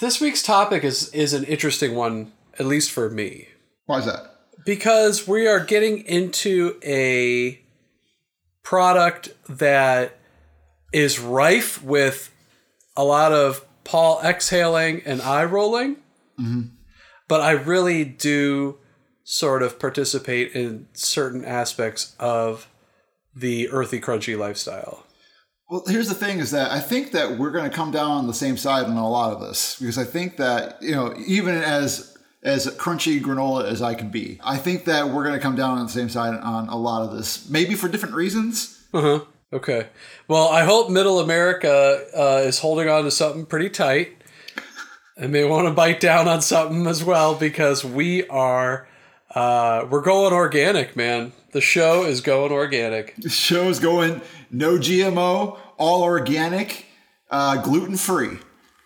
This week's topic is is an interesting one, at least for me, Why is that? because we are getting into a product that is rife with a lot of Paul exhaling and eye rolling. Mm-hmm. But I really do sort of participate in certain aspects of the earthy, crunchy lifestyle. Well, here's the thing: is that I think that we're going to come down on the same side on a lot of this because I think that you know, even as as crunchy granola as I can be, I think that we're going to come down on the same side on a lot of this. Maybe for different reasons. Uh huh. Okay. Well, I hope Middle America uh, is holding on to something pretty tight, and may want to bite down on something as well because we are uh, we're going organic, man. The show is going organic. The show is going no GMO, all organic, uh, gluten free.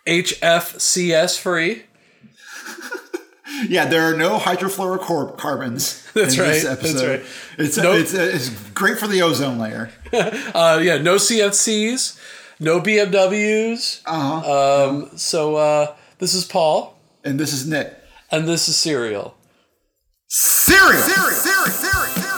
HFCS free. Yeah, there are no hydrofluorocarbons. That's in This right, that's episode. right. It's No- it's it's great for the ozone layer. Uh, yeah, no CFCs, no BMWs. Uh-huh. Um, so uh, this is Paul, And this is Nick. and this is Serial. Cereal. Cereal. Cereal. Cereal. Cereal.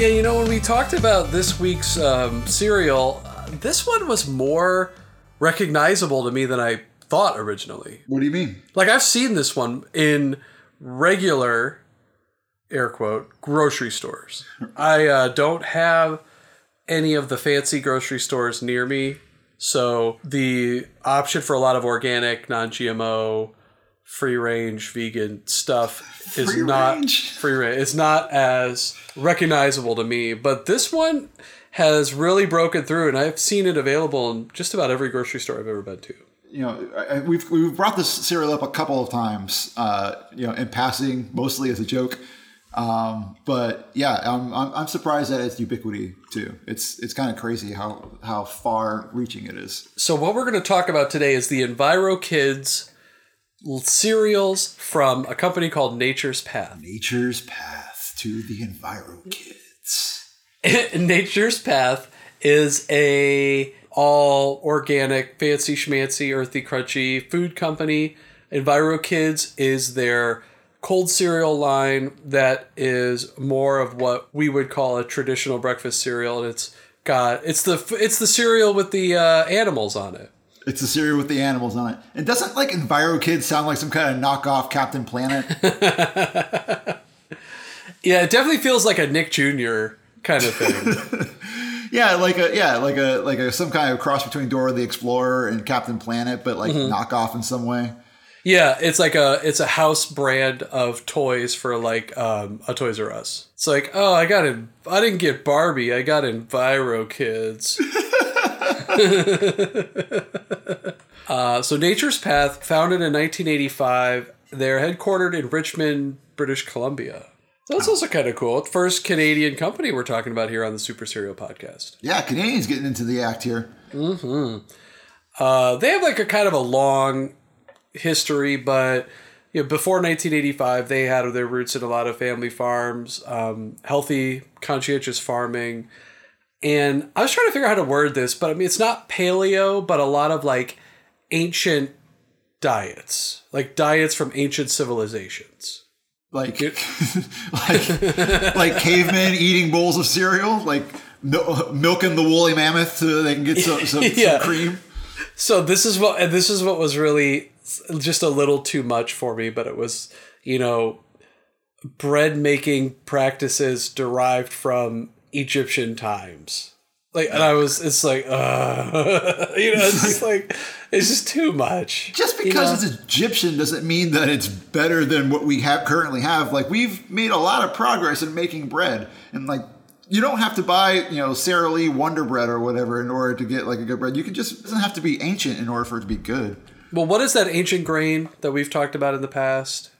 Yeah, you know, when we talked about this week's um, cereal, uh, this one was more recognizable to me than I thought originally. What do you mean? Like, I've seen this one in regular, air quote, grocery stores. I uh, don't have any of the fancy grocery stores near me. So the option for a lot of organic, non GMO, free range, vegan stuff is Free not range? free range. It's not as recognizable to me. But this one has really broken through, and I've seen it available in just about every grocery store I've ever been to. you know, I- we've we've brought this cereal up a couple of times, uh, you know, in passing, mostly as a joke. Um, but yeah, I'm, I'm I'm surprised at its ubiquity too. It's it's kind of crazy how how far reaching it is. So what we're going to talk about today is the EnviroKidz cereals from a company called Nature's Path. Nature's path to the EnviroKidz. Nature's Path is a all organic, fancy schmancy, earthy, crunchy food company. EnviroKidz is their cold cereal line that is more of what we would call a traditional breakfast cereal, and it's got it's the it's the cereal with the uh, animals on it. It's a cereal with the animals on it. And doesn't like EnviroKidz sound like some kind of knockoff Captain Planet? Yeah, it definitely feels like a Nick Jr. kind of thing. yeah, like a yeah, like a like a some kind of cross between Dora the Explorer and Captain Planet, but like knockoff in some way. Yeah, it's like a it's a house brand of toys for like um, a Toys R Us. It's like, oh, I got in, I didn't get Barbie, I got EnviroKidz. uh, so Nature's Path, founded in 1985, they're headquartered in Richmond, British Columbia. That's also kind of cool. First Canadian company we're talking about here on the Super Serial Podcast. Yeah, Canadians getting into the act here. Uh, they have like a kind of a long history, but you know, before 1985, they had their roots in a lot of family farms, um, healthy, conscientious farming. And I was trying to figure out how to word this, but I mean, it's not paleo, but a lot of like ancient diets, like diets from ancient civilizations. like like like cavemen eating bowls of cereal, like mil- milking the woolly mammoth so they can get some, some, Yeah. some cream. So this is what this is what was really just a little too much for me, but it was, you know, bread making practices derived from Egyptian times. Like and I was it's like uh you know, it's just like it's just too much. Just you because know? it's Egyptian doesn't mean that it's better than what we have currently have. Like we've made a lot of progress in making bread, and like you don't have to buy you know Sara Lee Wonder Bread or whatever in order to get like a good bread. You can just it doesn't have to be ancient in order for it to be good. Well, what is that ancient grain that we've talked about in the past?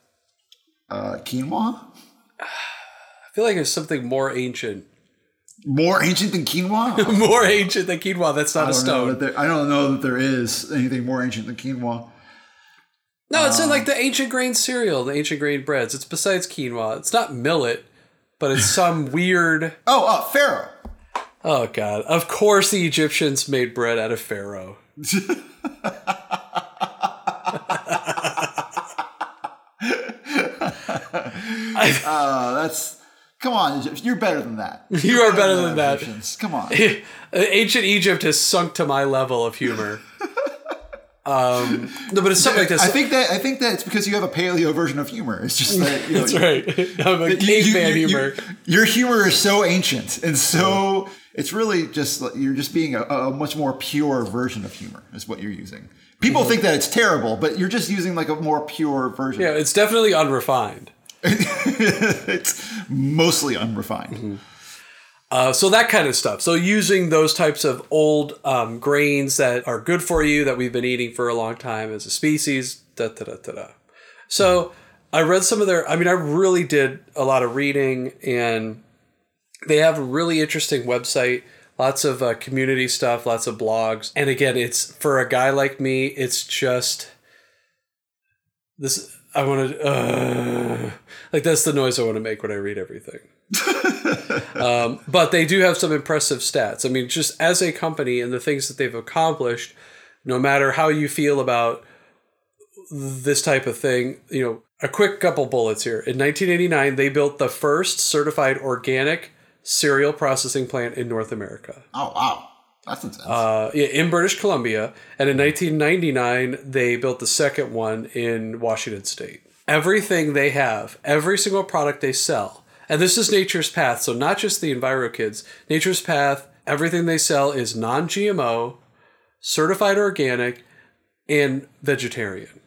Uh, quinoa I feel like it's something more ancient. More ancient than quinoa. more ancient than quinoa. That's not a stone. there, I don't know that there is anything more ancient than quinoa. No, it's in like the ancient grain cereal, the ancient grain breads. It's besides quinoa. It's not millet, but it's some weird. Oh, uh, Pharaoh. Oh god! Of course, the Egyptians made bread out of farro. Uh, that's come on. Egypt. You're better than that. You are better than that. Egyptians. Come on. Ancient Egypt has sunk to my level of humor. Um, no, but it's something like this. I think that I think that it's because you have a paleo version of humor. It's just that you know, That's right. I'm a you- you- caveman you- humor. your humor is so ancient and so it's really just like- you're just being a, a much more pure version of humor is what you're using. People think that it's terrible, but you're just using like a more pure version. Yeah, it's definitely unrefined. it's mostly unrefined. Uh, so that kind of stuff. So using those types of old um, grains that are good for you that we've been eating for a long time as a species. Da da da da da. So I read some of their. I mean, I really did a lot of reading, and they have a really interesting website. Lots of uh, community stuff, lots of blogs, and again, it's for a guy like me. It's just this. I want to uh, like that's the noise I want to make when I read everything. Um, but they do have some impressive stats. I mean, just as a company and the things that they've accomplished, no matter how you feel about this type of thing, you know, a quick couple bullets here. In 1989, they built the first certified organic cereal processing plant in North America. Oh wow, that's intense. Uh, yeah, in British Columbia, and in 1999 they built the second one in Washington State. Everything they have, every single product they sell, and this is Nature's Path, so not just the EnviroKidz. Nature's Path, everything they sell is non-GMO, certified organic, and vegetarian.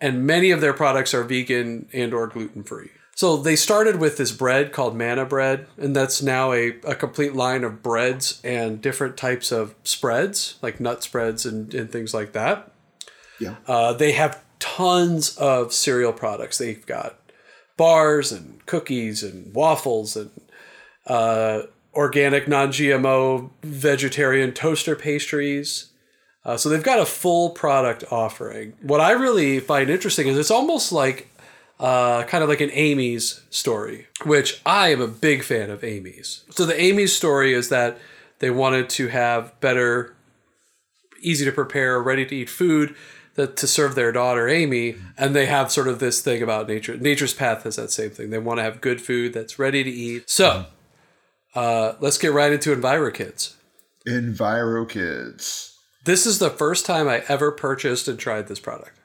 And many of their products are vegan and or gluten free. So they started with this bread called Manna bread, and that's now a, a complete line of breads and different types of spreads, like nut spreads and, and things like that. yeah. Uh, they have tons of cereal products. They've got bars and cookies and waffles and uh, organic, non GMO, vegetarian toaster pastries. Uh, so they've got a full product offering. What I really find interesting is it's almost like uh, kind of like an Amy's story, which I am a big fan of Amy's. So the Amy's story is that they wanted to have better, easy to prepare, ready to eat food that to serve their daughter Amy, and they have sort of this thing about nature. Nature's Path has that same thing. They want to have good food that's ready to eat. So uh, let's get right into EnviroKidz. Enviro Kids. This is the first time I ever purchased and tried this product.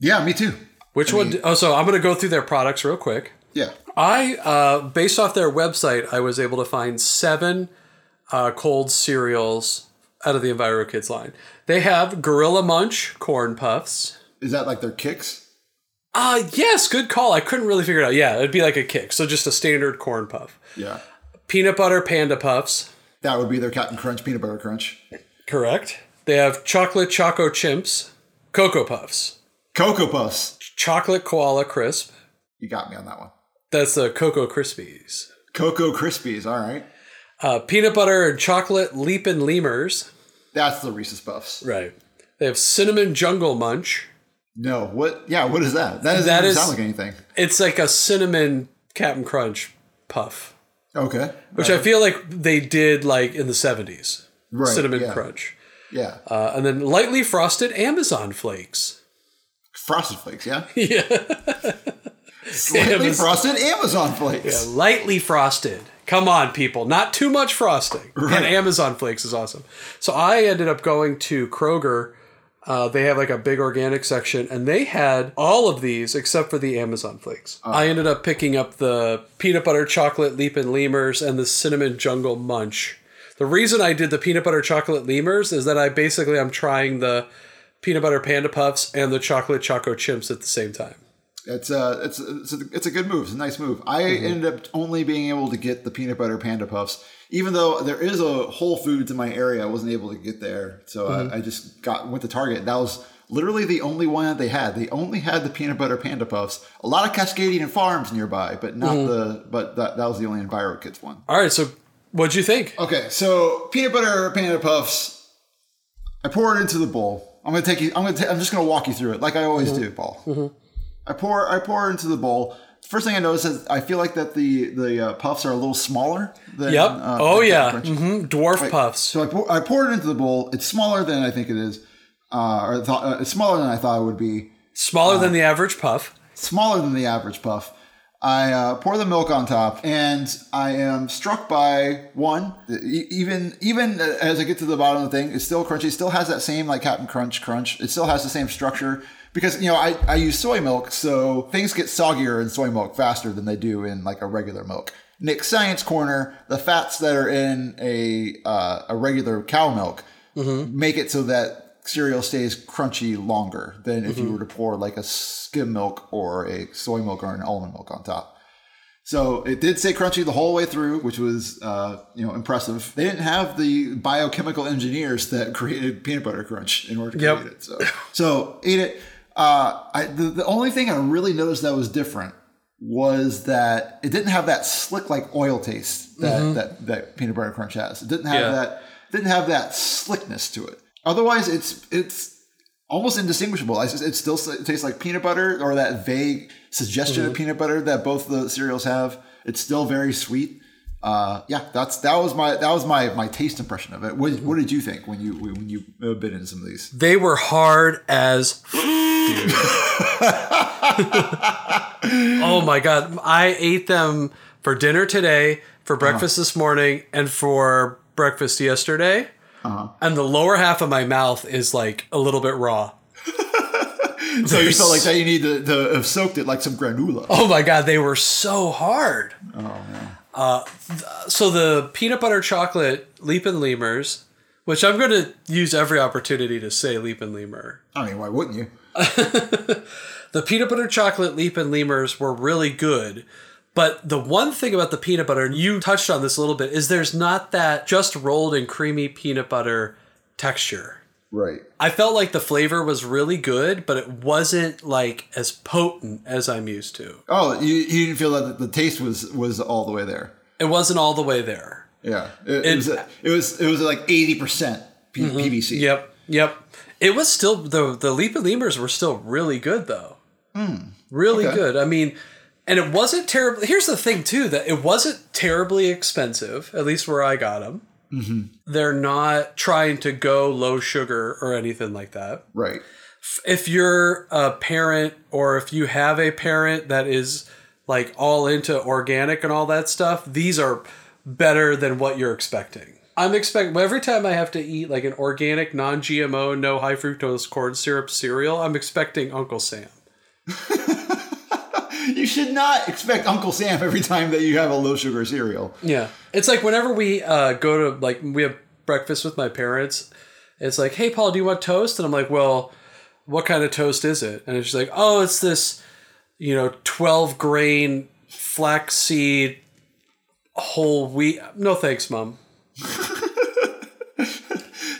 Yeah, me too. Which one? Oh, so I'm going to go through their products real quick. Yeah. I, uh, based off their website, I was able to find seven uh, cold cereals out of the EnviroKidz line. They have Gorilla Munch corn puffs. Is that like their kicks? Uh, yes, good call. I couldn't really figure it out. Yeah, it'd be like a kick. So just a standard corn puff. Yeah. Peanut butter panda puffs. That would be their Captain Crunch peanut butter crunch. Correct. They have chocolate choco chimps, cocoa puffs, Cocoa Puffs. Chocolate koala crisp. You got me on that one. That's the Cocoa Krispies. Cocoa Krispies. All right. Uh, peanut butter and chocolate leapin' lemurs. That's the Reese's Puffs. Right. They have cinnamon jungle munch. No. What? Yeah. What is that? That doesn't That even sound like anything. It's like a cinnamon Captain Crunch puff, Okay. which I feel like they did like in the 70s. Right, cinnamon yeah. crunch. Yeah. Uh, and then lightly frosted Amazon flakes. Frosted Flakes. Yeah. Yeah. Slightly Amazon- frosted Amazon Flakes. Yeah, lightly frosted. Come on, people. Not too much frosting. And Amazon Flakes is awesome. So I ended up going to Kroger. Uh, they have like a big organic section, and they had all of these except for the Amazon Flakes. I ended up picking up the peanut butter chocolate leapin' lemurs and the cinnamon jungle munch. The reason I did the peanut butter chocolate lemurs is that I basically I'm trying the peanut butter panda puffs and the chocolate choco chimps at the same time. It's a it's it's a, it's a good move. It's a nice move. I mm-hmm. ended up only being able to get the peanut butter panda puffs, even though there is a Whole Foods in my area. I wasn't able to get there, so I, mm-hmm. I just got went to Target. That was literally the only one that they had. They only had the peanut butter panda puffs. A lot of Cascadian farms nearby, but not mm-hmm. the but that that was the only EnviroKidz one. All right, so what'd you think? Okay, so peanut butter panda puffs. I pour it into the bowl. I'm gonna take you. I'm gonna. Ta- I'm just gonna walk you through it, like I always Mm-hmm. do, Paul. I pour. I pour into the bowl. First thing I notice is I feel like that the the uh, puffs are a little smaller. Than, Yep. uh, oh yeah. Captain Crunch. hmm Dwarf puffs. So I pour, I pour it into the bowl. It's smaller than I think it is, uh, or thought, uh, it's smaller than I thought it would be. Smaller uh, than the average puff. Smaller than the average puff. I uh, pour the milk on top, and I am struck by one. Even even as I get to the bottom of the thing, it's still crunchy. It still has that same like Captain Crunch crunch. It still has the same structure because you know I, I use soy milk, so things get soggier in soy milk faster than they do in like a regular milk. Nick Science Corner, the fats that are in a uh, a regular cow milk make it so that cereal stays crunchy longer than if you were to pour like a skim milk or a soy milk or an almond milk on top. So it did stay crunchy the whole way through, which was uh, you know impressive. They didn't have the biochemical engineers that created peanut butter crunch in order to Yep. create it. So so ate it. Uh, I, the, the only thing I really noticed that was different was that it didn't have that slick like oil taste that that, that peanut butter crunch has. It didn't have Yeah. that didn't have that slickness to it. Otherwise, it's it's almost indistinguishable. I- It still tastes like peanut butter or that vague suggestion of mm-hmm. peanut butter that both the cereals have. It's still very sweet. Uh, yeah, that's that was my that was my my taste impression of it. What, mm-hmm. what did you think when you when you bit into some of these? They were hard as. oh my god! I ate them for dinner today, for breakfast uh-huh. this morning, and for breakfast yesterday. And the lower half of my mouth is like a little bit raw. So you felt like that you need to, to have soaked it like some granola. Oh my god, they were so hard. Oh Uh, th- so the peanut butter chocolate Leapin' Lemurs, which I'm going to use every opportunity to say Leapin' Lemur. I mean, why wouldn't you? The peanut butter chocolate Leapin' Lemurs were really good. But the one thing about the peanut butter, and you touched on this a little bit, is there's not that just rolled and creamy peanut butter texture. Right. I felt like the flavor was really good, but it wasn't like as potent as I'm used to. Oh, you, you didn't feel that the taste was was all the way there. It wasn't all the way there. Yeah, it, it, It- was it was it was like eighty percent PVC. Yep, yep. It was still the the leapin' lemurs were still really good though. Really Hmm. Okay. good. I mean, and it wasn't terrible. Here's the thing too that it wasn't terribly expensive. At least where I got them. Mm-hmm. They're not trying to go low sugar or anything like that. Right. If you're a parent or if you have a parent that is like all into organic and all that stuff, these are better than what you're expecting. I'm expecting every time I have to eat like an organic, non GMO, no high fructose corn syrup cereal, I'm expecting Uncle Sam. Should not expect Uncle Sam every time that you have a low sugar cereal. Yeah. It's like whenever we uh, go to, like, we have breakfast with my parents, it's like, hey, Paul, do you want toast? And I'm like, well, what kind of toast is it? And it's like, oh, it's this, you know, 12 grain flaxseed whole wheat. No thanks, mom.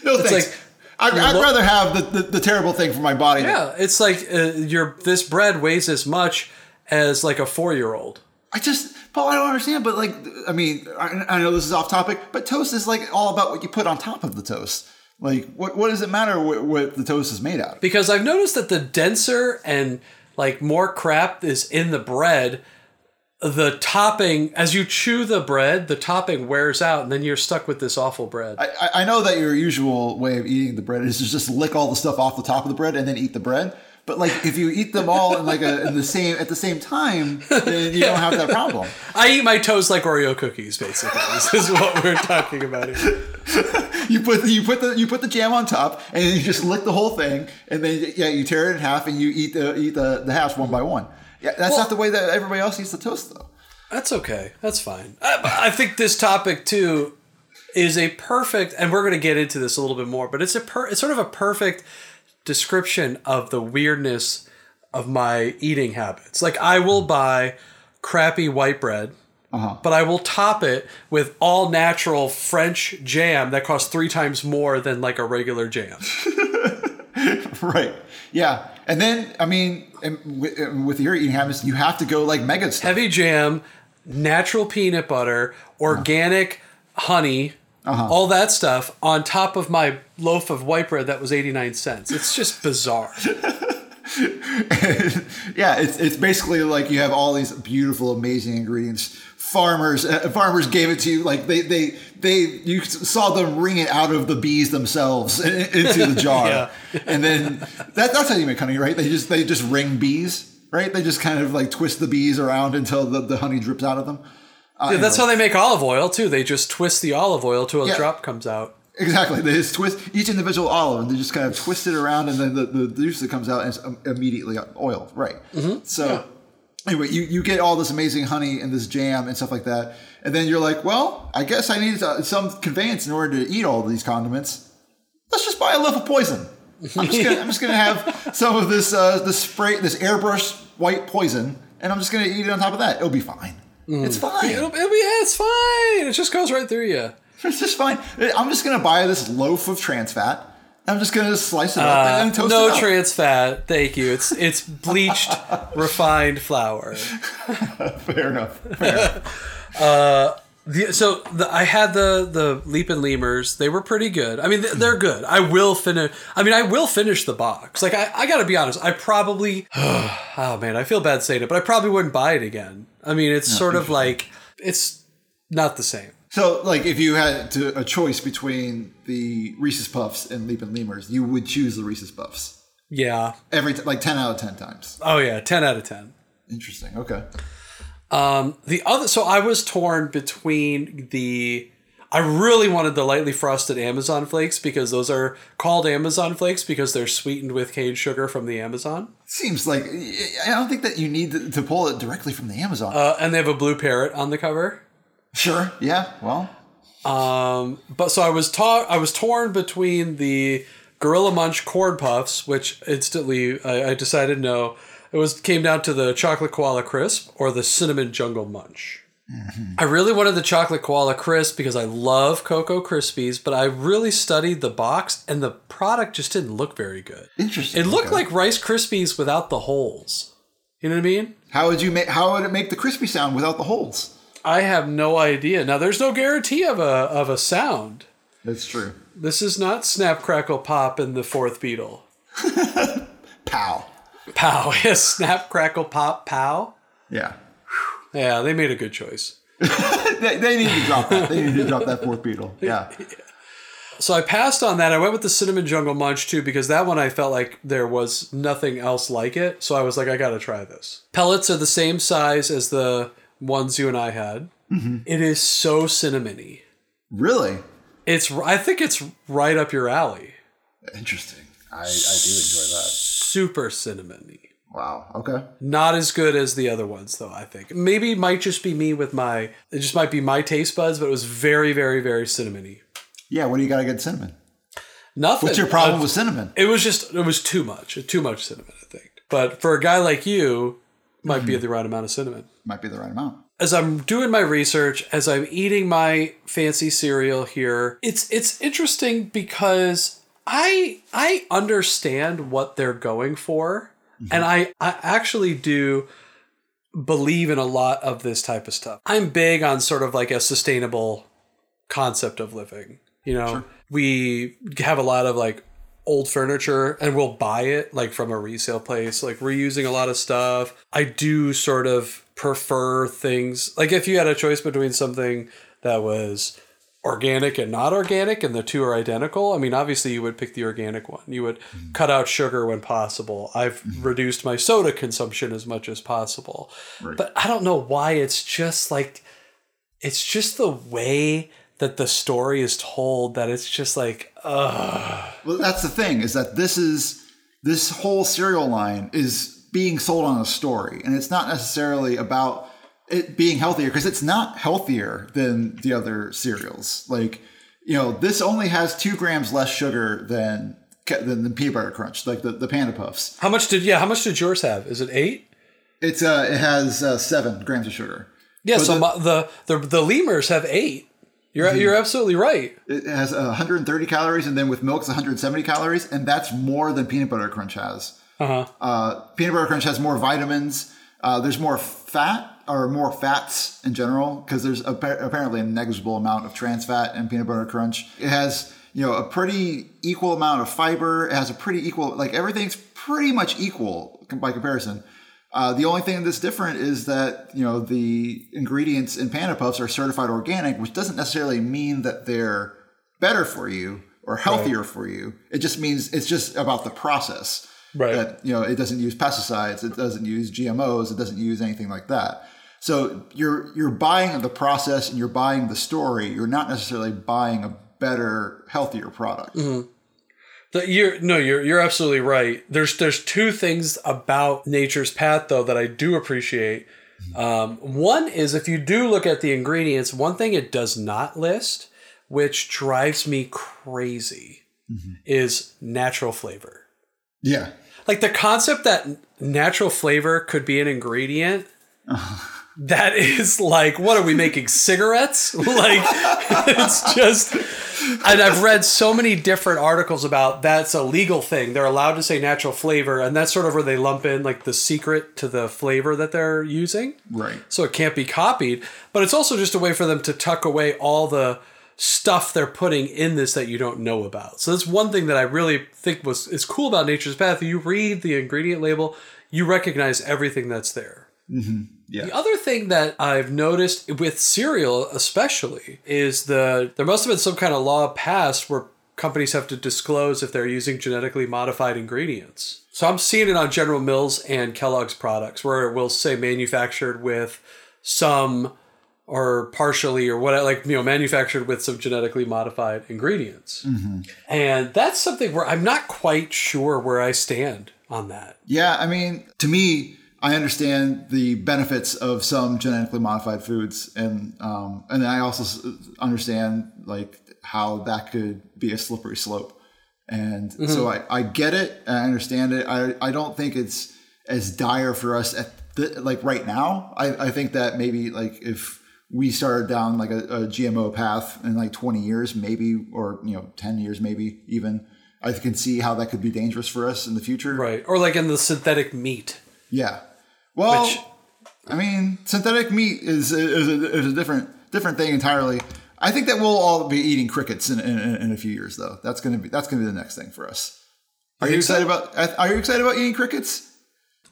No thanks. like- I'd, I'd lo- rather have the, the, the terrible thing for my body. Yeah. It's like uh, your this bread weighs as much as like a four year old. I just, Paul, I don't understand. But like, I mean, I, I know this is off topic, but toast is like all about what you put on top of the toast. Like, what, what does it matter what, what the toast is made out of? because I've noticed that the denser and like more crap is in the bread, the topping as you chew the bread, the topping wears out, and then you're stuck with this awful bread. I, I- I know that your usual way of eating the bread is to just lick all the stuff off the top of the bread and then eat the bread. But like, if you eat them all in like a in the same at the same time, then you don't have that problem. I eat my toast like Oreo cookies, basically. this is what we're talking about here. You put the, you put the you put the jam on top, and you just lick the whole thing, and then yeah, you tear it in half, and you eat the eat the, the halves one by one. Yeah, that's Well- not the way that everybody else eats the toast, though. That's okay. That's fine. I, I think this topic too is a perfect, and we're going to get into this a little bit more, but it's a per, it's sort of a perfect description of the weirdness of my eating habits. Like I will buy crappy white bread, uh-huh. but I will top it with all natural French jam that costs three times more than like a regular jam. Right. Yeah, and then I mean, and with, with your eating habits, you have to go like mega stuff. Heavy jam, natural peanut butter, uh-huh. organic honey, uh-huh. all that stuff on top of my loaf of white bread that was 89 cents. It's just bizarre. yeah, it's it's basically like you have all these beautiful, amazing ingredients. Farmers, uh, farmers gave it to you like they they they you saw them wring it out of the bees themselves into the jar, Yeah. and then that, that's how you make honey, right? They just they just wring bees, right? They just kind of like twist the bees around until the, the honey drips out of them. Uh, Yeah, that's how they make olive oil too. They just twist the olive oil till a Yeah. drop comes out. Exactly. They just twist each individual olive and they just kind of twist it around and then the, the juice that comes out is immediately oil. Right. So anyway, you, you get all this amazing honey and this jam and stuff like that. And then you're like, well, I guess I need uh, some conveyance in order to eat all of these condiments. Let's just buy a loaf of poison. I'm just gonna, I'm just gonna have some of this uh, this spray this airbrush white poison, and I'm just gonna eat it on top of that. It'll be fine. It's fine. It'll, it'll be, yeah, it's fine. It just goes right through you. It's just fine. I'm just gonna buy this loaf of trans fat. I'm just gonna slice it up and toast Uh, no it up. trans fat. Thank you. It's it's bleached, refined flour. Fair enough. Fair enough. The, so the, I had the the leapin' lemurs. They were pretty good. I mean, they're good. I will finish. I mean, I will finish the box. Like I, I got to be honest. I probably. oh man, I feel bad saying it, but I probably wouldn't buy it again. I mean, it's sort of like it's not the same. So, like, if you had to, a choice between the Reese's Puffs and Leapin' Lemurs, you would choose the Reese's Puffs Yeah. every t- like ten out of ten times. Oh yeah. Ten out of ten. Interesting. Okay. Um, the other, so I was torn between the. I really wanted the lightly frosted Amazon flakes because those are called Amazon flakes because they're sweetened with cane sugar from the Amazon. Seems like I don't think that you need to, to pull it directly from the Amazon. Uh, and they have a blue parrot on the cover. Sure. Yeah. Well. Um, but so I was ta- I was torn between the Gorilla Munch corn puffs, which instantly I, I decided no. It was came down to the chocolate koala crisp or the cinnamon jungle munch. I really wanted the chocolate koala crisp because I love Cocoa Krispies, but I really studied the box and the product just didn't look very good. Interesting. It looked Okay. like Rice Krispies without the holes. You know what I mean? How would you make? How would it make the crispy sound without the holes? I have no idea. Now there's no guarantee of a of a sound. That's true. This is not Snap Crackle Pop and the Fourth Beatle. Pow. Pow. Yes, Snap Crackle Pop Pow. Yeah. Yeah, they made a good choice. They, they need to drop that. They need to drop that fourth Beatle. Yeah. So I passed on that. I went with the Cinnamon Jungle Munch too because that one I felt like there was nothing else like it. So I was like, I got to try this. Pellets are the same size as the ones you and I had. It is so cinnamony. Really It's. I think it's right up your alley. interesting. I, I do enjoy that. Super cinnamony. Wow. Okay. Not as good as the other ones, though. I think maybe it might just be me with my. It just might be my taste buds, but it was very, very, very cinnamony. Yeah. What do you got get cinnamon? Nothing. What's your problem Uh, with cinnamon? It was just. It was too much. Too much cinnamon. I think. But for a guy like you, might be mm-hmm. the right amount of cinnamon. Might be the right amount. As I'm doing my research, as I'm eating my fancy cereal here, it's it's interesting because I I understand what they're going for, mm-hmm. and I I actually do believe in a lot of this type of stuff. I'm big on sort of like a sustainable concept of living. You know, we have a lot of like old furniture and we'll buy it like from a resale place, like reusing a lot of stuff. I do sort of prefer things like if you had a choice between something that was organic and not organic and the two are identical i mean obviously you would pick the organic one. You would mm-hmm. cut out sugar when possible. I've mm-hmm. reduced my soda consumption as much as possible. But i don't know why it's just like it's just the way that the story is told that it's just like ugh. Well, that's the thing is that this is this whole cereal line is being sold on a story, and it's not necessarily about it being healthier because it's not healthier than the other cereals. Like you know, this only has two grams less sugar than than the peanut butter crunch, like the, the Panda Puffs. how much did yeah how much did yours have is it eight It's uh, it has uh, seven grams of sugar. yeah so the- the, the the lemurs have eight you're you're absolutely right It has uh, 130 calories, and then with milk, it's 170 calories, and that's more than peanut butter crunch has. uh-huh Uh, peanut butter crunch has more vitamins. Uh, there's more fat or more fats in general because there's appa- apparently a negligible amount of trans fat in peanut butter crunch. It has you know a pretty equal amount of fiber. It has a pretty equal like everything's pretty much equal by comparison. Uh, the only thing that's different is that you know the ingredients in Panda Puffs are certified organic, which doesn't necessarily mean that they're better for you or healthier for you. It just means it's just about the process. Right. That you know it doesn't use pesticides, it doesn't use GMOs, it doesn't use anything like that. So you're you're buying the process and you're buying the story. You're not necessarily buying a better, healthier product. The, you're no, you're you're absolutely right. There's there's two things about Nature's Path though that I do appreciate. Um, one is if you do look at the ingredients, one thing it does not list, which drives me crazy, is natural flavor. Yeah. Like the concept that natural flavor could be an ingredient. That is like, what are we making cigarettes? Like, it's just, and I've read so many different articles about that's a legal thing. They're allowed to say natural flavor, and that's sort of where they lump in like the secret to the flavor that they're using. Right. So it can't be copied, but it's also just a way for them to tuck away all the stuff they're putting in this that you don't know about. So that's one thing that I really think was is cool about Nature's Path. You read the ingredient label, you recognize everything that's there. Mm-hmm. Yeah. The other thing that I've noticed with cereal, especially, is the there must have been some kind of law passed where companies have to disclose if they're using genetically modified ingredients. So I'm seeing it on General Mills and Kellogg's products where it will say manufactured with some or partially or what like you know manufactured with some genetically modified ingredients. Mm-hmm. And that's something where I'm not quite sure where I stand on that. Yeah, I mean, to me, I understand the benefits of some genetically modified foods, and um, and I also understand like how that could be a slippery slope. And so I, I get it, I understand it. I, I don't think it's as dire for us at the, like right now. I, I think that maybe like if we started down like a, a GMO path in like 20 years, maybe, or you know, 10 years, maybe even, I can see how that could be dangerous for us in the future. Right. Or like in the synthetic meat. Yeah. Well, Which- I mean, synthetic meat is is a, is a different different thing entirely. I think that we'll all be eating crickets in, in, in a few years, though. That's gonna be that's gonna be the next thing for us. Are you excited about? Are you excited about eating crickets?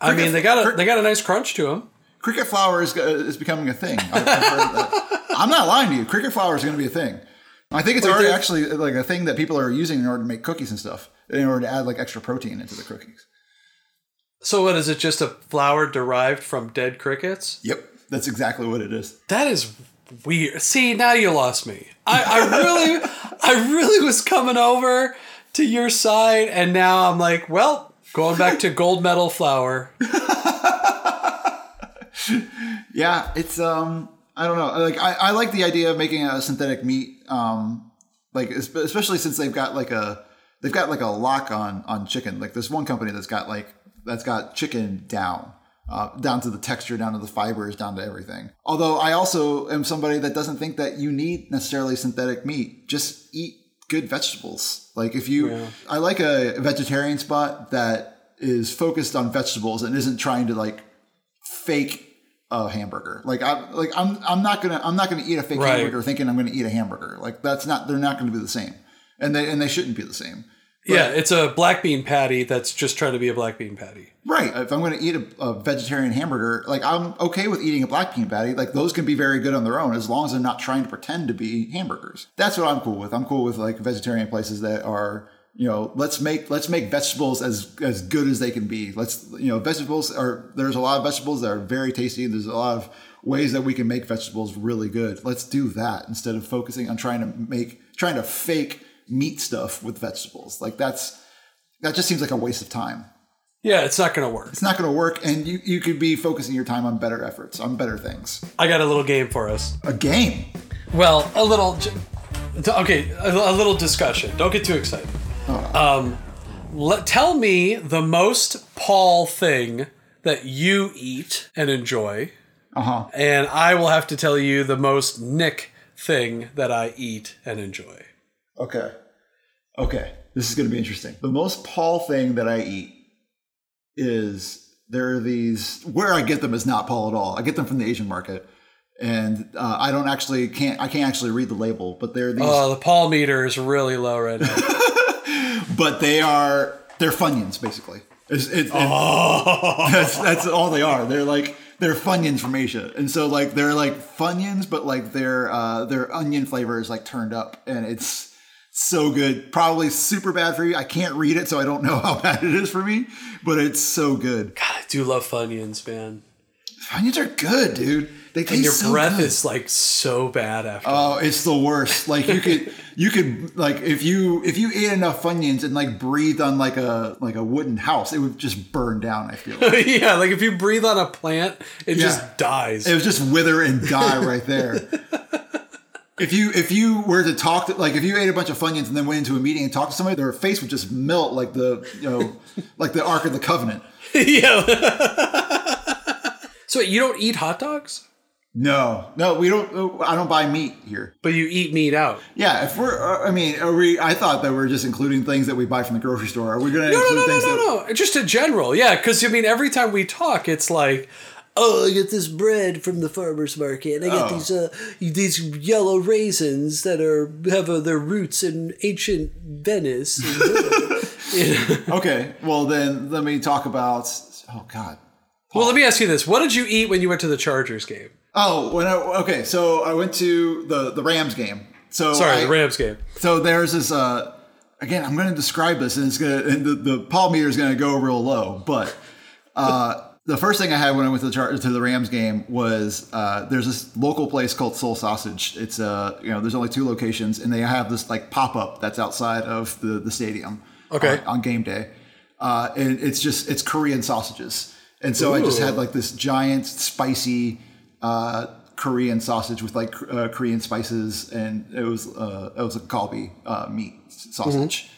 I mean, they got a they got a nice crunch to them. Cricket flour is uh, is becoming a thing. I've, I've heard that. I'm not lying to you. Cricket flour is going to be a thing. I think it's already actually like a thing that people are using in order to make cookies and stuff, in order to add like extra protein into the cookies. So what is it? Just a flour derived from dead crickets? Yep, that's exactly what it is. That is weird. See, now you lost me. I, I really, I really was coming over to your side, and now I'm like, well, going back to gold medal flour. Yeah, it's um, I don't know. Like I, I like the idea of making a synthetic meat. Um, like especially since they've got like a they've got like a lock on on chicken. Like there's one company that's got like that's got chicken down. Uh, down to the texture, down to the fibers, down to everything. Although I also am somebody that doesn't think that you need necessarily synthetic meat. Just eat good vegetables. Like if you, I like a vegetarian spot that is focused on vegetables and isn't trying to like fake a hamburger. Like I like I'm I'm not gonna I'm not gonna eat a fake Right. hamburger thinking I'm gonna eat a hamburger. Like that's not they're not gonna be the same, and they and they shouldn't be the same. Yeah, it's a black bean patty that's just trying to be a black bean patty. Right. If I'm going to eat a, a vegetarian hamburger, like I'm okay with eating a black bean patty. Like those can be very good on their own as long as they're not trying to pretend to be hamburgers. That's what I'm cool with. I'm cool with like vegetarian places that are, you know, let's make let's make vegetables as as good as they can be. Let's you know, vegetables are there's a lot of vegetables that are very tasty. There's a lot of ways that we can make vegetables really good. Let's do that instead of focusing on trying to make trying to fake meat stuff with vegetables. Like that's that just seems like a waste of time Yeah, it's not going to work. it's not going to work and you, you could be focusing your time on better efforts on better things I got a little game for us. a game Well, a little. j- Okay, a, little discussion. Don't get too excited. Um, let, tell me the most Paul thing that you eat and enjoy, uh-huh and I will have to tell you the most Nick thing that I eat and enjoy. Okay okay this is going to be interesting the most paul thing that i eat is There are these where I get them is not Paul at all. I get them from the Asian market, and uh, I don't actually can't I can't actually read the label, but they're these. Oh, the Paul meter is really low right now. but they are they're Funyuns basically. It's, it's, oh. that's that's all they are. They're like they're Funyuns from Asia, and so like they're like Funyuns, but like their uh, their onion flavor is like turned up, and it's so good. Probably super bad for you. I can't read it, so I don't know how bad it is for me, but it's so good. God, I do love Funyuns, man. Funyuns are good, dude. They taste And your so breath good. is like so bad after. Oh, it's the worst. Like you could, you could like if you if you ate enough Funyuns and like breathed on like a like a wooden house, it would just burn down. I feel. Like. yeah, like if you breathe on a plant, it Yeah. just dies. It would just wither and die right there. If you if you were to talk to like if you ate a bunch of Funyuns and then went into a meeting and talked to somebody, their face would just melt like the you know like the Ark of the Covenant. yeah. so you don't eat hot dogs, No, no, we don't. I don't buy meat here. but you eat meat out. Yeah, if we're, uh, I mean, are we? I thought that we're just including things that we buy from the grocery store. Are we going to No, include no, no, no, things that? no, no. Just in general, yeah. Because I mean, every time we talk, it's like, oh, I get this bread from the farmers market. and I get Oh. these uh, these yellow raisins that are have uh, their roots in ancient Venice. And, you know. Okay, well then let me talk about. Oh God. Well, let me ask you this: What did you eat when you went to the Chargers game? Oh, when I, okay, so I went to the the Rams game. So Sorry, I- the Rams game. So there's this. Uh, again, I'm going to describe this, and it's going to and the the Paul meter is going to go real low. But uh, the first thing I had when I went to the Char- to the Rams game was uh, there's this local place called Seoul Sausage. It's uh you know there's only two locations, and they have this like pop up that's outside of the the stadium. Okay. On, on game day, uh, and it's just it's Korean sausages, and so I just had like this giant spicy. Uh, Korean sausage with like uh, Korean spices, and it was uh, it was a kalbi uh, meat sausage,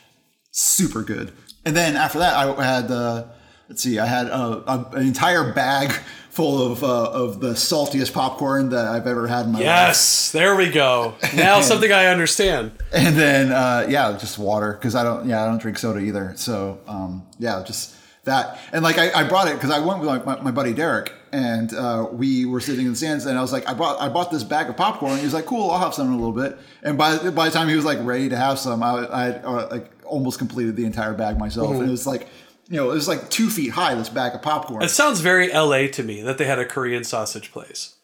super good. And then after that, I had uh, let's see, I had uh, a, an entire bag full of uh, of the saltiest popcorn that I've ever had in my life. Yes, there we go. Now something I understand. And then uh, yeah, just water because I don't yeah I don't drink soda either. So um, yeah, just that and like I, I brought it because I went with my, my, my buddy Derek and uh, we were sitting in the stands and I was like I bought I bought this bag of popcorn. And he was like, cool, I'll have some in a little bit. And by by the time he was like ready to have some, I I uh, like almost completed the entire bag myself. And it was like you know it was like two feet high this bag of popcorn. It sounds very LA to me that they had a Korean sausage place.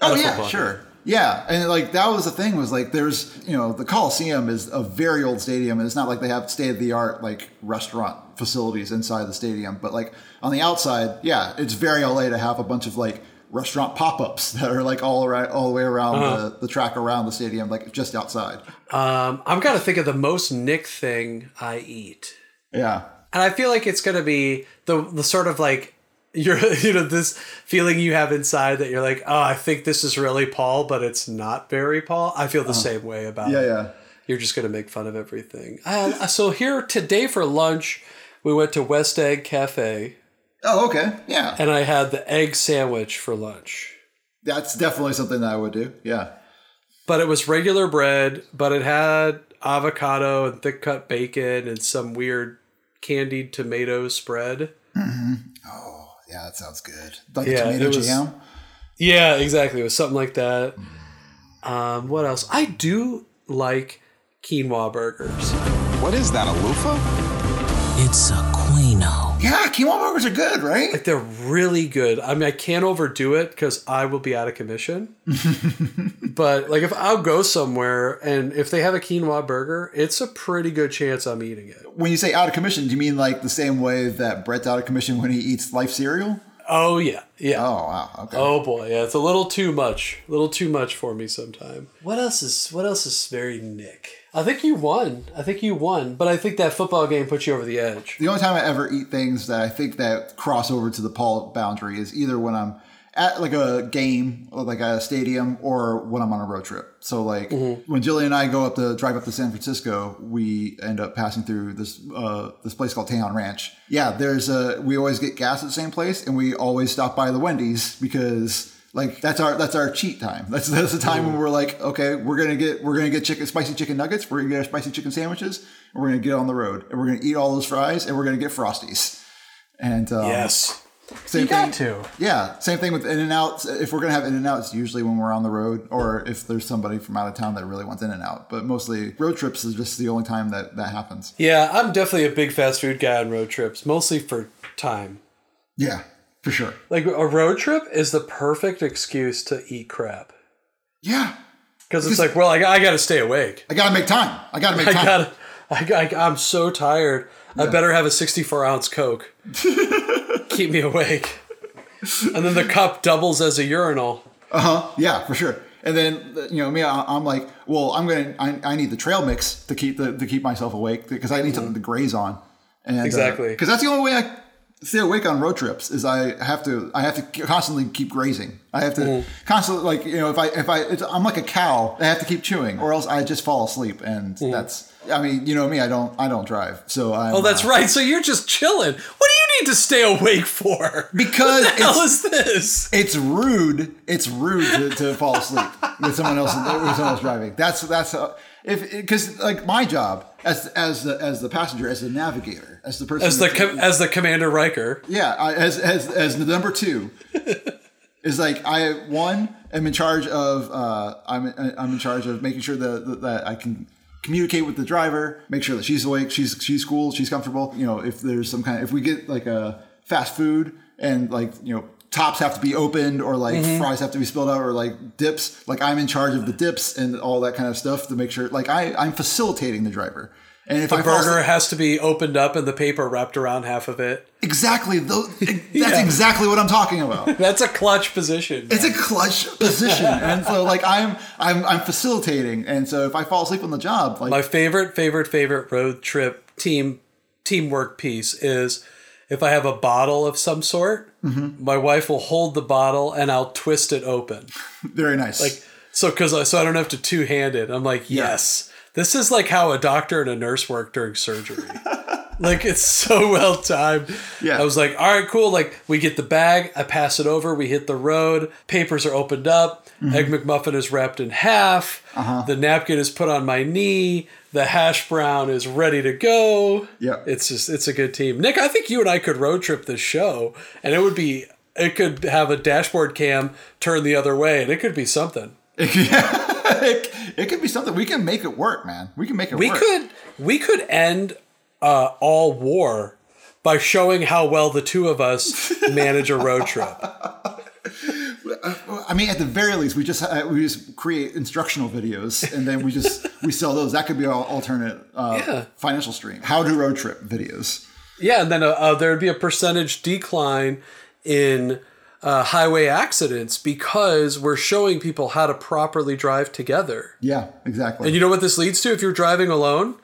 Oh yeah, sure. Yeah, and like that was the thing was like there's you know the Coliseum is a very old stadium and it's not like they have state of the art like restaurant facilities inside the stadium, but like on the outside, yeah, it's very LA to have a bunch of like restaurant pop-ups that are like all around all the way around Uh-huh. the, the track around the stadium, like just outside. Um, I'm gonna think of the most Nick thing I eat, Yeah. And I feel like it's gonna be the the sort of like you're you know this feeling you have inside that you're like oh I think this is really Paul, but it's not very Paul. I feel the same way about Yeah, it. yeah. You're just gonna make fun of everything. Uh, so here today for lunch, we went to West Egg Cafe, Oh, okay. Yeah. and I had the egg sandwich for lunch. That's definitely something that I would do. Yeah. but it was regular bread, but it had avocado and thick cut bacon and some weird candied tomato spread. Oh, yeah, that sounds good. Like Yeah, tomato was- jam. Yeah, exactly. It was something like that. Um, what else? I do like quinoa burgers. What is that, a loofah? It's a quino. Yeah, quinoa burgers are good, right? Like they're really good. I mean, I can't overdo it because I will be out of commission. but like if I'll go somewhere and if they have a quinoa burger, it's a pretty good chance I'm eating it. When you say out of commission, do you mean like the same way that Brett's out of commission when he eats life cereal? Oh yeah, yeah. Oh wow, okay. Oh boy, yeah, it's a little too much. A little too much for me sometime. What else is what else is very Nick? I think you won. I think you won, but I think that football game put you over the edge. The only time I ever eat things that I think that cross over to the Paul boundary is either when I'm at like a game, or like a stadium, or when I'm on a road trip. So like when Jillian and I go up to drive up to San Francisco, we end up passing through this uh, this place called Tejon Ranch. Yeah, there's a we always get gas at the same place, and we always stop by the Wendy's because. Like that's our that's our cheat time. That's that's the time when we're like, okay, we're gonna get we're gonna get chicken spicy chicken nuggets, we're gonna get our spicy chicken sandwiches, and we're gonna get on the road, and we're gonna eat all those fries, and we're gonna get frosties. And um, Yes. Same You got thing- to. Yeah, same thing with In and Out. If we're gonna have In and Out, it's usually when we're on the road, or if there's somebody from out of town that really wants In and Out. But mostly road trips is just the only time that that happens. Yeah, I'm definitely a big fast food guy on road trips, mostly for time. Yeah, for sure. Like a road trip is the perfect excuse to eat crap Yeah, because it's like, well, I, I got to stay awake. I gotta make time. I gotta make I time. gotta. I, I, I'm so tired. I better have a 64 ounce Coke. Keep me awake. And then the cup doubles as a urinal. Uh huh. Yeah, for sure. And then you know me, I'm like, well, I'm gonna, I, I need the trail mix to keep the to keep myself awake because I need something to graze on. And, Mm-hmm. Exactly. Because that's the only way I stay awake on road trips is I have to I have to constantly keep grazing. I have to Mm-hmm. constantly like you know if I if I it's, I'm like a cow, I have to keep chewing or else I just fall asleep. And that's I mean you know me, I don't I don't drive, so I. Oh, that's right. So you're just chilling. What do you need to stay awake for? Because what the hell it's- is this? it's rude. It's rude to, to fall asleep with someone else with someone else driving. That's that's uh, if because like my job as as the as the passenger as the navigator as the person As the com- as the Commander Riker. yeah I, as as as the number two is like I one am in charge of uh, I'm I'm in charge of making sure that that I can communicate with the driver, make sure that she's awake, she's she's cool, she's comfortable. You know, if there's some kind of if we get like a fast food and like you know tops have to be opened or like mm-hmm. fries have to be spilled out or like dips like i'm in charge of the dips and all that kind of stuff to make sure like i i'm facilitating the driver and if The I burger asleep- has to be opened up and the paper wrapped around half of it. exactly those, that's Yeah. exactly what i'm talking about That's a clutch position. It's a clutch position, and so like I'm I'm I'm facilitating, and so if I fall asleep on the job, like My favorite, favorite, favorite road trip team teamwork piece is if I have a bottle of some sort, Mm-hmm. my wife will hold the bottle and I'll twist it open. very nice. Like so, because I so I don't have to two hand it. I'm like, yes, this is like how a doctor and a nurse work during surgery. like it's so well timed. Yeah. I was like, all right, cool. Like we get the bag, I pass it over, we hit the road, papers are opened up, Mm-hmm. egg McMuffin is wrapped in half, Uh-huh. the napkin is put on my knee, the hash brown is ready to go. Yeah. It's just it's a good team. Nick, I think you and I could road trip this show and it would be it could have a dashboard cam turn the other way and it could be something. it, it could be something we can make it work, man. We can make it We work. could we could end uh, all war by showing how well the two of us manage a road trip. I mean, at the very least, we just uh, we just create instructional videos, and then we just we sell those. That could be our alternate uh, Yeah. financial stream. How to road trip videos. Yeah, and then uh, uh, there would be a percentage decline in uh, highway accidents because we're showing people how to properly drive together. Yeah, exactly. And you know what this leads to if you're driving alone?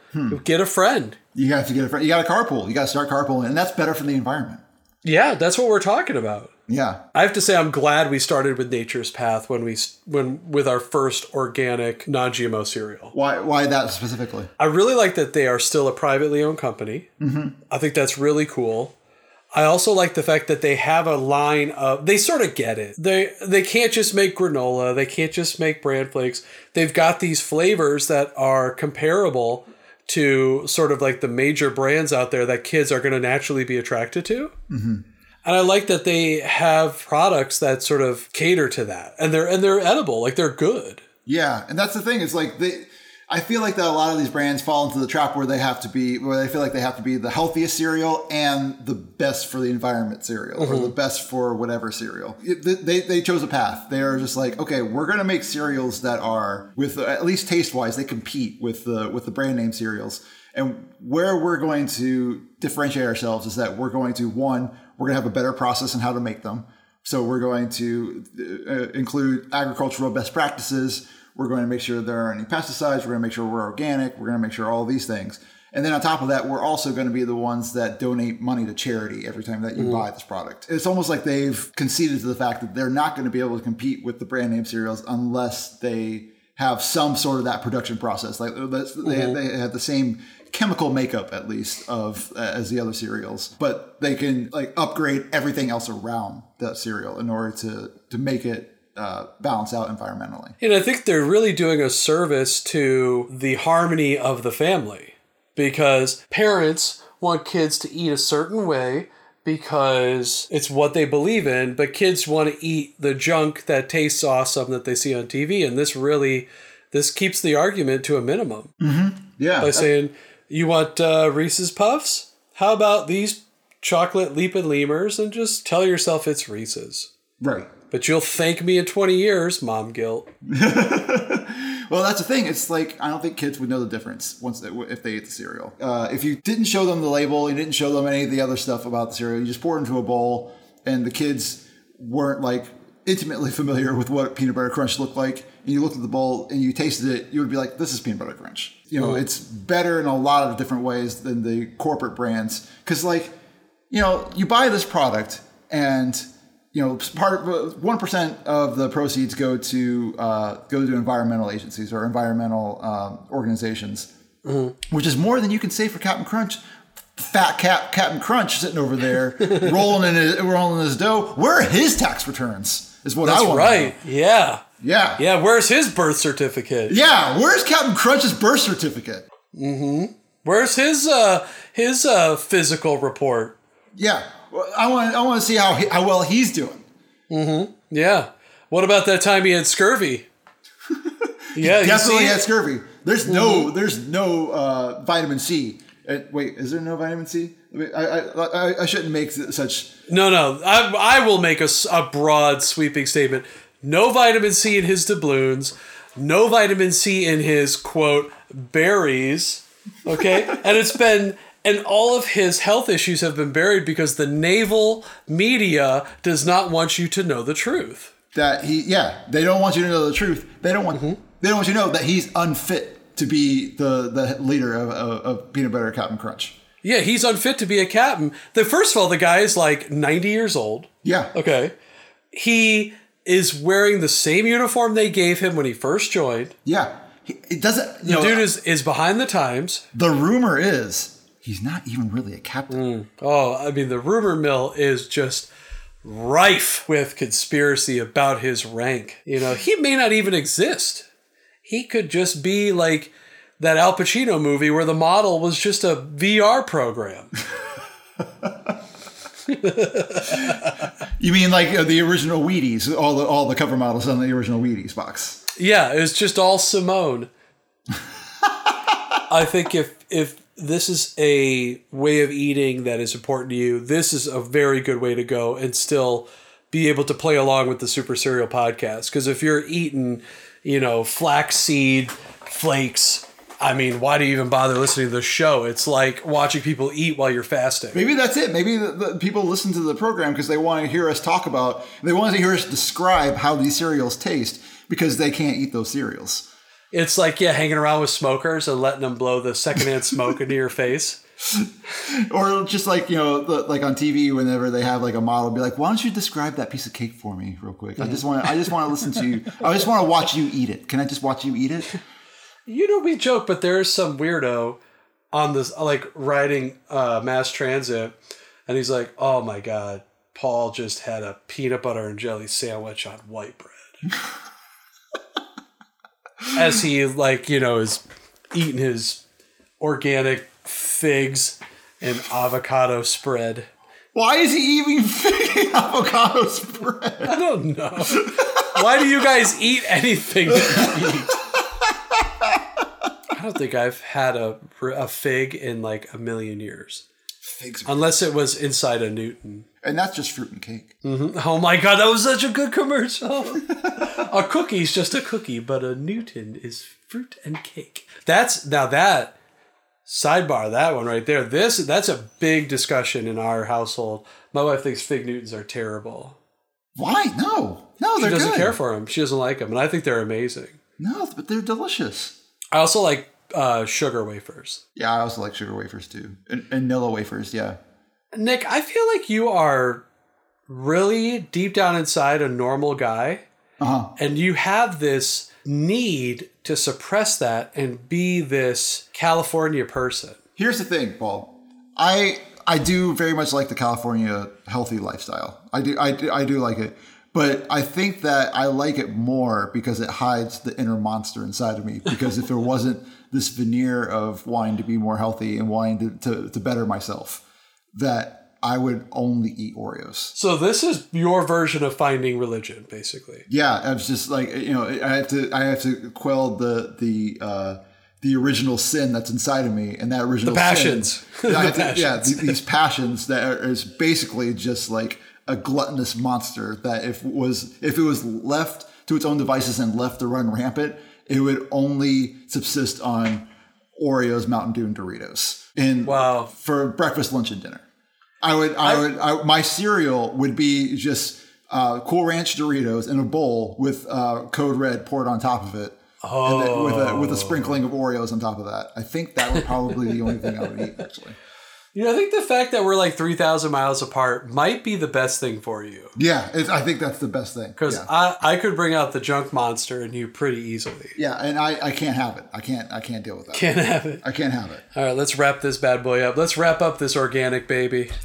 Get a friend. you have to get a friend. You got to carpool. You got to start carpooling, and that's better for the environment. Yeah, that's what we're talking about. Yeah, I have to say, I'm glad we started with Nature's Path when we when with our first organic non-GMO cereal. why why that specifically? I really like that they are still a privately owned company. I think that's really cool. I also like the fact that they have a line of they sort of get it. They they can't just make granola, they can't just make bran flakes. They've got these flavors that are comparable to sort of like the major brands out there that kids are going to naturally be attracted to. Mm-hmm. And I like that they have products that sort of cater to that. And they're and they're edible, like they're good. Yeah, and that's the thing. It's like they. I feel like that a lot of these brands fall into the trap where they have to be, where they feel like they have to be the healthiest cereal and the best for the environment cereal, or the best for whatever cereal. It- they, they chose a path. They are just like, okay, we're going to make cereals that are, with at least taste wise, they compete with the with the brand name cereals. And where we're going to differentiate ourselves is that we're going to one, we're going to have a better process in how to make them. So we're going to uh, include agricultural best practices. We're going to make sure there aren't any pesticides. We're going to make sure we're organic. We're going to make sure all these things. And then on top of that, we're also going to be the ones that donate money to charity every time that you buy this product. It's almost like they've conceded to the fact that they're not going to be able to compete with the brand name cereals unless they have some sort of that production process. Like that's, they, they have the same chemical makeup at least of uh, as the other cereals, but they can like upgrade everything else around that cereal in order to to make it uh, balance out environmentally. And I think they're really doing a service to the harmony of the family because parents want kids to eat a certain way because it's what they believe in, but kids want to eat the junk that tastes awesome that they see on TV. And this really, this keeps the argument to a minimum Yeah. by saying, you want uh, Reese's Puffs? How about these chocolate Leapin' Lemurs? And just tell yourself it's Reese's. right. But you'll thank me in 20 years, mom guilt. Well, that's the thing. It's like I don't think kids would know the difference once they, if they ate the cereal. Uh, if you didn't show them the label, you didn't show them any of the other stuff about the cereal. You just poured into a bowl, and the kids weren't like intimately familiar with what peanut butter crunch looked like. And you looked at the bowl and you tasted it, you would be like, "This is peanut butter crunch." You know, it's better in a lot of different ways than the corporate brands because, like, you know, you buy this product and you know, part one percent of the proceeds go to uh, go to environmental agencies or environmental um, organizations, which is more than you can say for Captain Crunch. Fat Cap Captain Crunch sitting over there rolling in his, rolling in his dough. Where are his tax returns? Is what That's I want. right. Yeah. Yeah. Yeah. Where's his birth certificate? Yeah. Where's Captain Crunch's birth certificate? Where's his uh his uh physical report? Yeah. Well, I want I want to see how he, how well he's doing. Mm-hmm. Yeah. What about that time he had scurvy? Yeah, you Definitely had scurvy. There's no there's no uh, vitamin C. Uh, wait, is there no vitamin C? I, mean, I, I, I, I shouldn't make such. No, no. I, I will make a, a broad sweeping statement. No vitamin C in his doubloons. No vitamin C in his quote berries. Okay, and it's been and all of his health issues have been buried because the naval media does not want you to know the truth. That he, yeah, they don't want you to know the truth. They don't want mm-hmm. they don't want you to know that he's unfit to be the the leader of, of, of peanut butter Captain Crunch. Yeah, he's unfit to be a captain. The first of all, the guy is like ninety years old. Yeah, Okay. He is wearing the same uniform they gave him when he first joined. yeah. He, it doesn't. You The know, dude is, is behind the times. the rumor is he's not even really a captain. Oh, I mean, the rumor mill is just rife with conspiracy about his rank. You know, he may not even exist. He could just be like that Al Pacino movie where the model was just a VR program. You mean like uh, the original Wheaties? All the all the cover models on the original Wheaties box. Yeah, it's just all Simone. I think if if this is a way of eating that is important to you, this is a very good way to go and still be able to play along with the Super Cereal podcast. Because if you're eating, you know, flaxseed flakes, I mean, why do you even bother listening to the show? It's like watching people eat while you're fasting. Maybe that's it. Maybe the, the people listen to the program because they want to hear us talk about. They want to hear us describe how these cereals taste because they can't eat those cereals. It's like yeah, hanging around with smokers and letting them blow the secondhand smoke into your face. Or just like you know, the, like on TV, whenever they have like a model, be like, "Why don't you describe that piece of cake for me, real quick? I just want, I just want to listen to you. I just want to watch you eat it. Can I just watch you eat it?" You know, we joke, but there is some weirdo on this, like riding uh, mass transit, and he's like, "Oh my god, Paul just had a peanut butter and jelly sandwich on white bread," as he like you know is eating his organic figs and avocado spread. Why is he even thinking avocado spread? I don't know. Why do you guys eat anything that you eat? I don't think I've had a, a fig in like a million years. Figs, Unless it was inside a Newton. And that's just fruit and cake. Oh my god, that was such a good commercial. a cookie's just a cookie, but a Newton is fruit and cake. That's now that sidebar, that one right there. This that's a big discussion in our household. My wife thinks fig Newtons are terrible. Why? No, no, She doesn't good. care for them. She doesn't like them, and I think they're amazing. No, but they're delicious. I also like uh, sugar wafers. Yeah, I also like sugar wafers too, and, and Nilla wafers. Yeah. Nick, I feel like you are really deep down inside a normal guy, Uh huh. and you have this need to suppress that and be this California person. Here's the thing, Paul. I I do very much like the California healthy lifestyle. I do I do, I do like it. But I think that I like it more because it hides the inner monster inside of me. Because if there wasn't this veneer of wanting to be more healthy and wanting to, to, to better myself, that I would only eat Oreos. So this is your version of finding religion, basically. Yeah, I was just like you know I have to I have to quell the the uh, the original sin that's inside of me, and that original The passions. Sin, The to- yeah, th- these passions that are, is basically just like a gluttonous monster that if was if it was left to its own devices and left to run rampant, it would only subsist on Oreos, Mountain Dew, and Doritos. And Wow. for breakfast, lunch, and dinner. I would, I, would, I, my cereal would be just uh, Cool Ranch Doritos in a bowl with uh, Code Red poured on top of it, and then with a with a sprinkling of Oreos on top of that. I think that would probably be the only thing I would eat. Actually, You know, I think the fact that we're like 3,000 miles apart might be the best thing for you. yeah, it's, I think that's the best thing. Because yeah. I, I could bring out the junk monster in you pretty easily. yeah, and I, I can't have it. I can't I can't deal with that. Can't have it. I can't have it. All right, let's wrap this bad boy up. Let's wrap up this organic baby.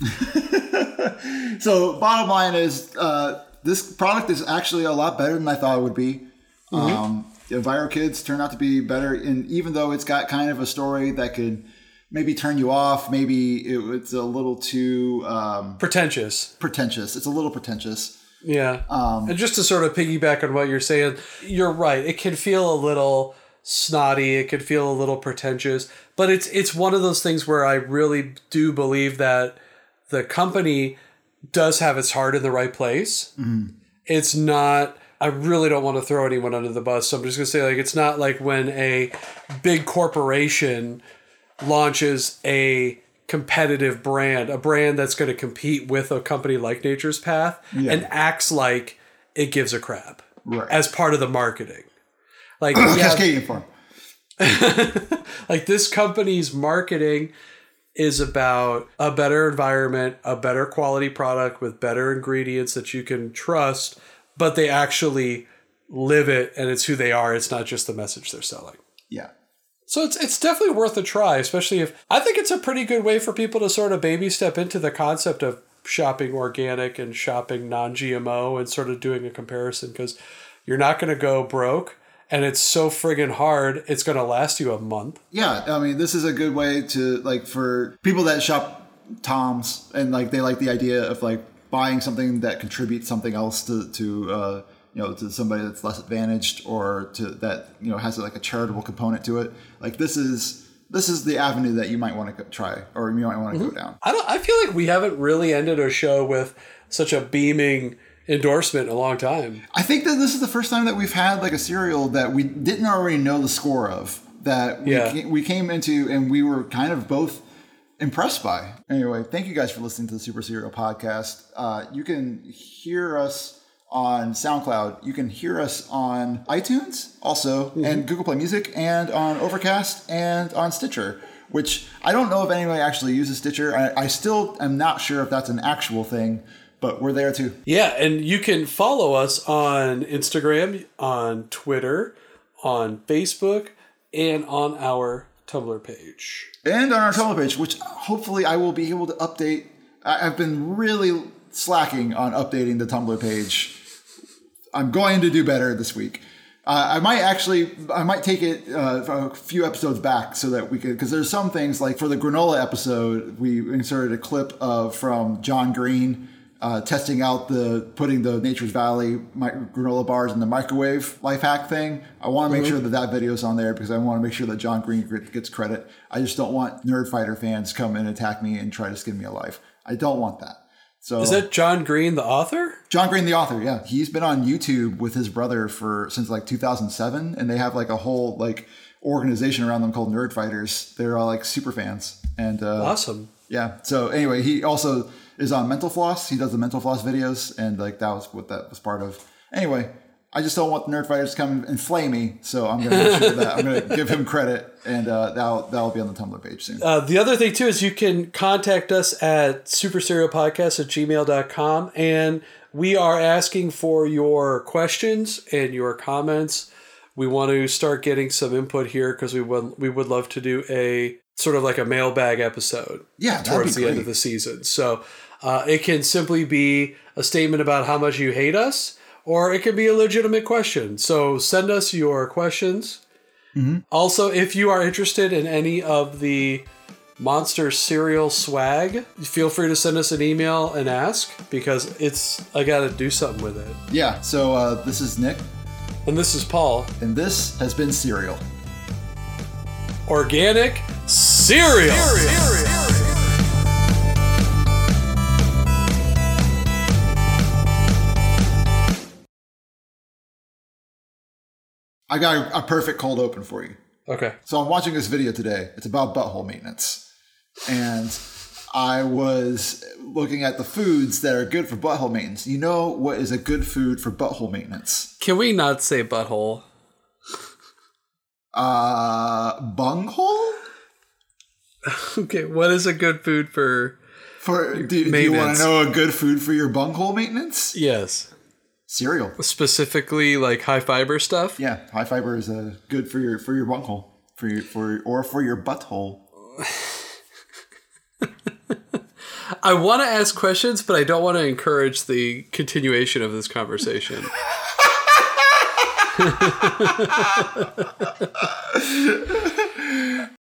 So bottom line is, uh, this product is actually a lot better than I thought it would be. Um, EnviroKidz turned out to be better, and even though it's got kind of a story that could maybe turn you off, maybe it, it's a little too um, Pretentious. pretentious. It's a little pretentious. Yeah. and just to sort of piggyback on what you're saying, you're right. It can feel a little snotty. It can feel a little pretentious, but it's it's one of those things where I really do believe that the company does have its heart in the right place. It's not. I really don't want to throw anyone under the bus, so I'm just gonna say like it's not like when a big corporation launches a competitive brand, a brand that's going to compete with a company like Nature's Path, and acts like it gives a crap Right. as part of the marketing. Like, yeah, like this company's marketing is about a better environment, a better quality product with better ingredients that you can trust, but they actually live it and it's who they are. It's not just the message they're selling. Yeah. So it's it's definitely worth a try, especially if I think it's a pretty good way for people to sort of baby step into the concept of shopping organic and shopping non-GMO and sort of doing a comparison because you're not going to go broke and it's so friggin' hard. It's going to last you a month. Yeah, I mean, this is a good way to like for people that shop Toms and like they like the idea of like buying something that contributes something else to to uh, you know to somebody that's less advantaged or to that you know has like a charitable component to it. Like this is this is the avenue that you might want to try or you might want to go down. I don't. I feel like we haven't really ended a show with such a beaming endorsement in a long time. I think that this is the first time that we've had like a cereal that we didn't already know the score of that we, Yeah. we came into and we were kind of both impressed by. Anyway, thank you guys for listening to the Super Cereal podcast. Uh, you can hear us on SoundCloud. You can hear us on iTunes also mm-hmm. and Google Play Music and on Overcast and on Stitcher. Which I don't know if anybody actually uses Stitcher. I, I still am not sure if that's an actual thing, but we're there too. Yeah, and you can follow us on Instagram, on Twitter, on Facebook, and on our Tumblr page. and on our Tumblr page, which hopefully I will be able to update. I've been really slacking on updating the Tumblr page. I'm going to do better this week. Uh, I might actually, I might take it uh, a few episodes back so that we could, because there's some things like for the granola episode, we inserted a clip of from John Green uh, testing out the putting the Nature's Valley granola bars in the microwave life hack thing. I want to make sure that that video is on there because I want to make sure that John Green gets- gets credit. I just don't want Nerdfighter fans come and attack me and try to skin me alive. I don't want that. So Is that John Green, the author? John Green, the author, yeah, he's been on YouTube with his brother for since like 2007, and they have like a whole like organization around them called Nerdfighters. They're all like super fans, and uh, Awesome. yeah. So anyway, he also is on Mental Floss. He does the Mental Floss videos, and like that was what that was part of. Anyway, I just don't want the Nerdfighters to come and flame me, so I'm gonna make sure that I'm gonna give him credit, and uh, that'll that'll be on the Tumblr page soon. Uh, the other thing, too, is you can contact us at superserialpodcast at gmail.com. And we are asking for your questions and your comments. We want to start getting some input here because we would, we would love to do a sort of like a mailbag episode Yeah, towards the end of the season. So uh, it can simply be a statement about how much you hate us, or it can be a legitimate question. So send us your questions. Mm-hmm. Also, if you are interested in any of the Monster Cereal Swag. Feel free to send us an email and ask because it's I got to do something with it. Yeah. So uh, this is Nick, And this is Paul. and this has been cereal. Organic cereal. I got a, perfect cold open for you. Okay. So I'm watching this video today. It's about butthole maintenance. And I was looking at the foods that are good for butthole maintenance. You know what is a good food for butthole maintenance? Can we not say butthole? Uh, bunghole? Okay, what is a good food for? For do, do you want to know a good food for your bunghole maintenance? Yes, Cereal. specifically like high fiber stuff. Yeah, high fiber is uh, good for your for your bunghole, for your for or for your butthole. I want to ask questions, but I don't want to encourage the continuation of this conversation.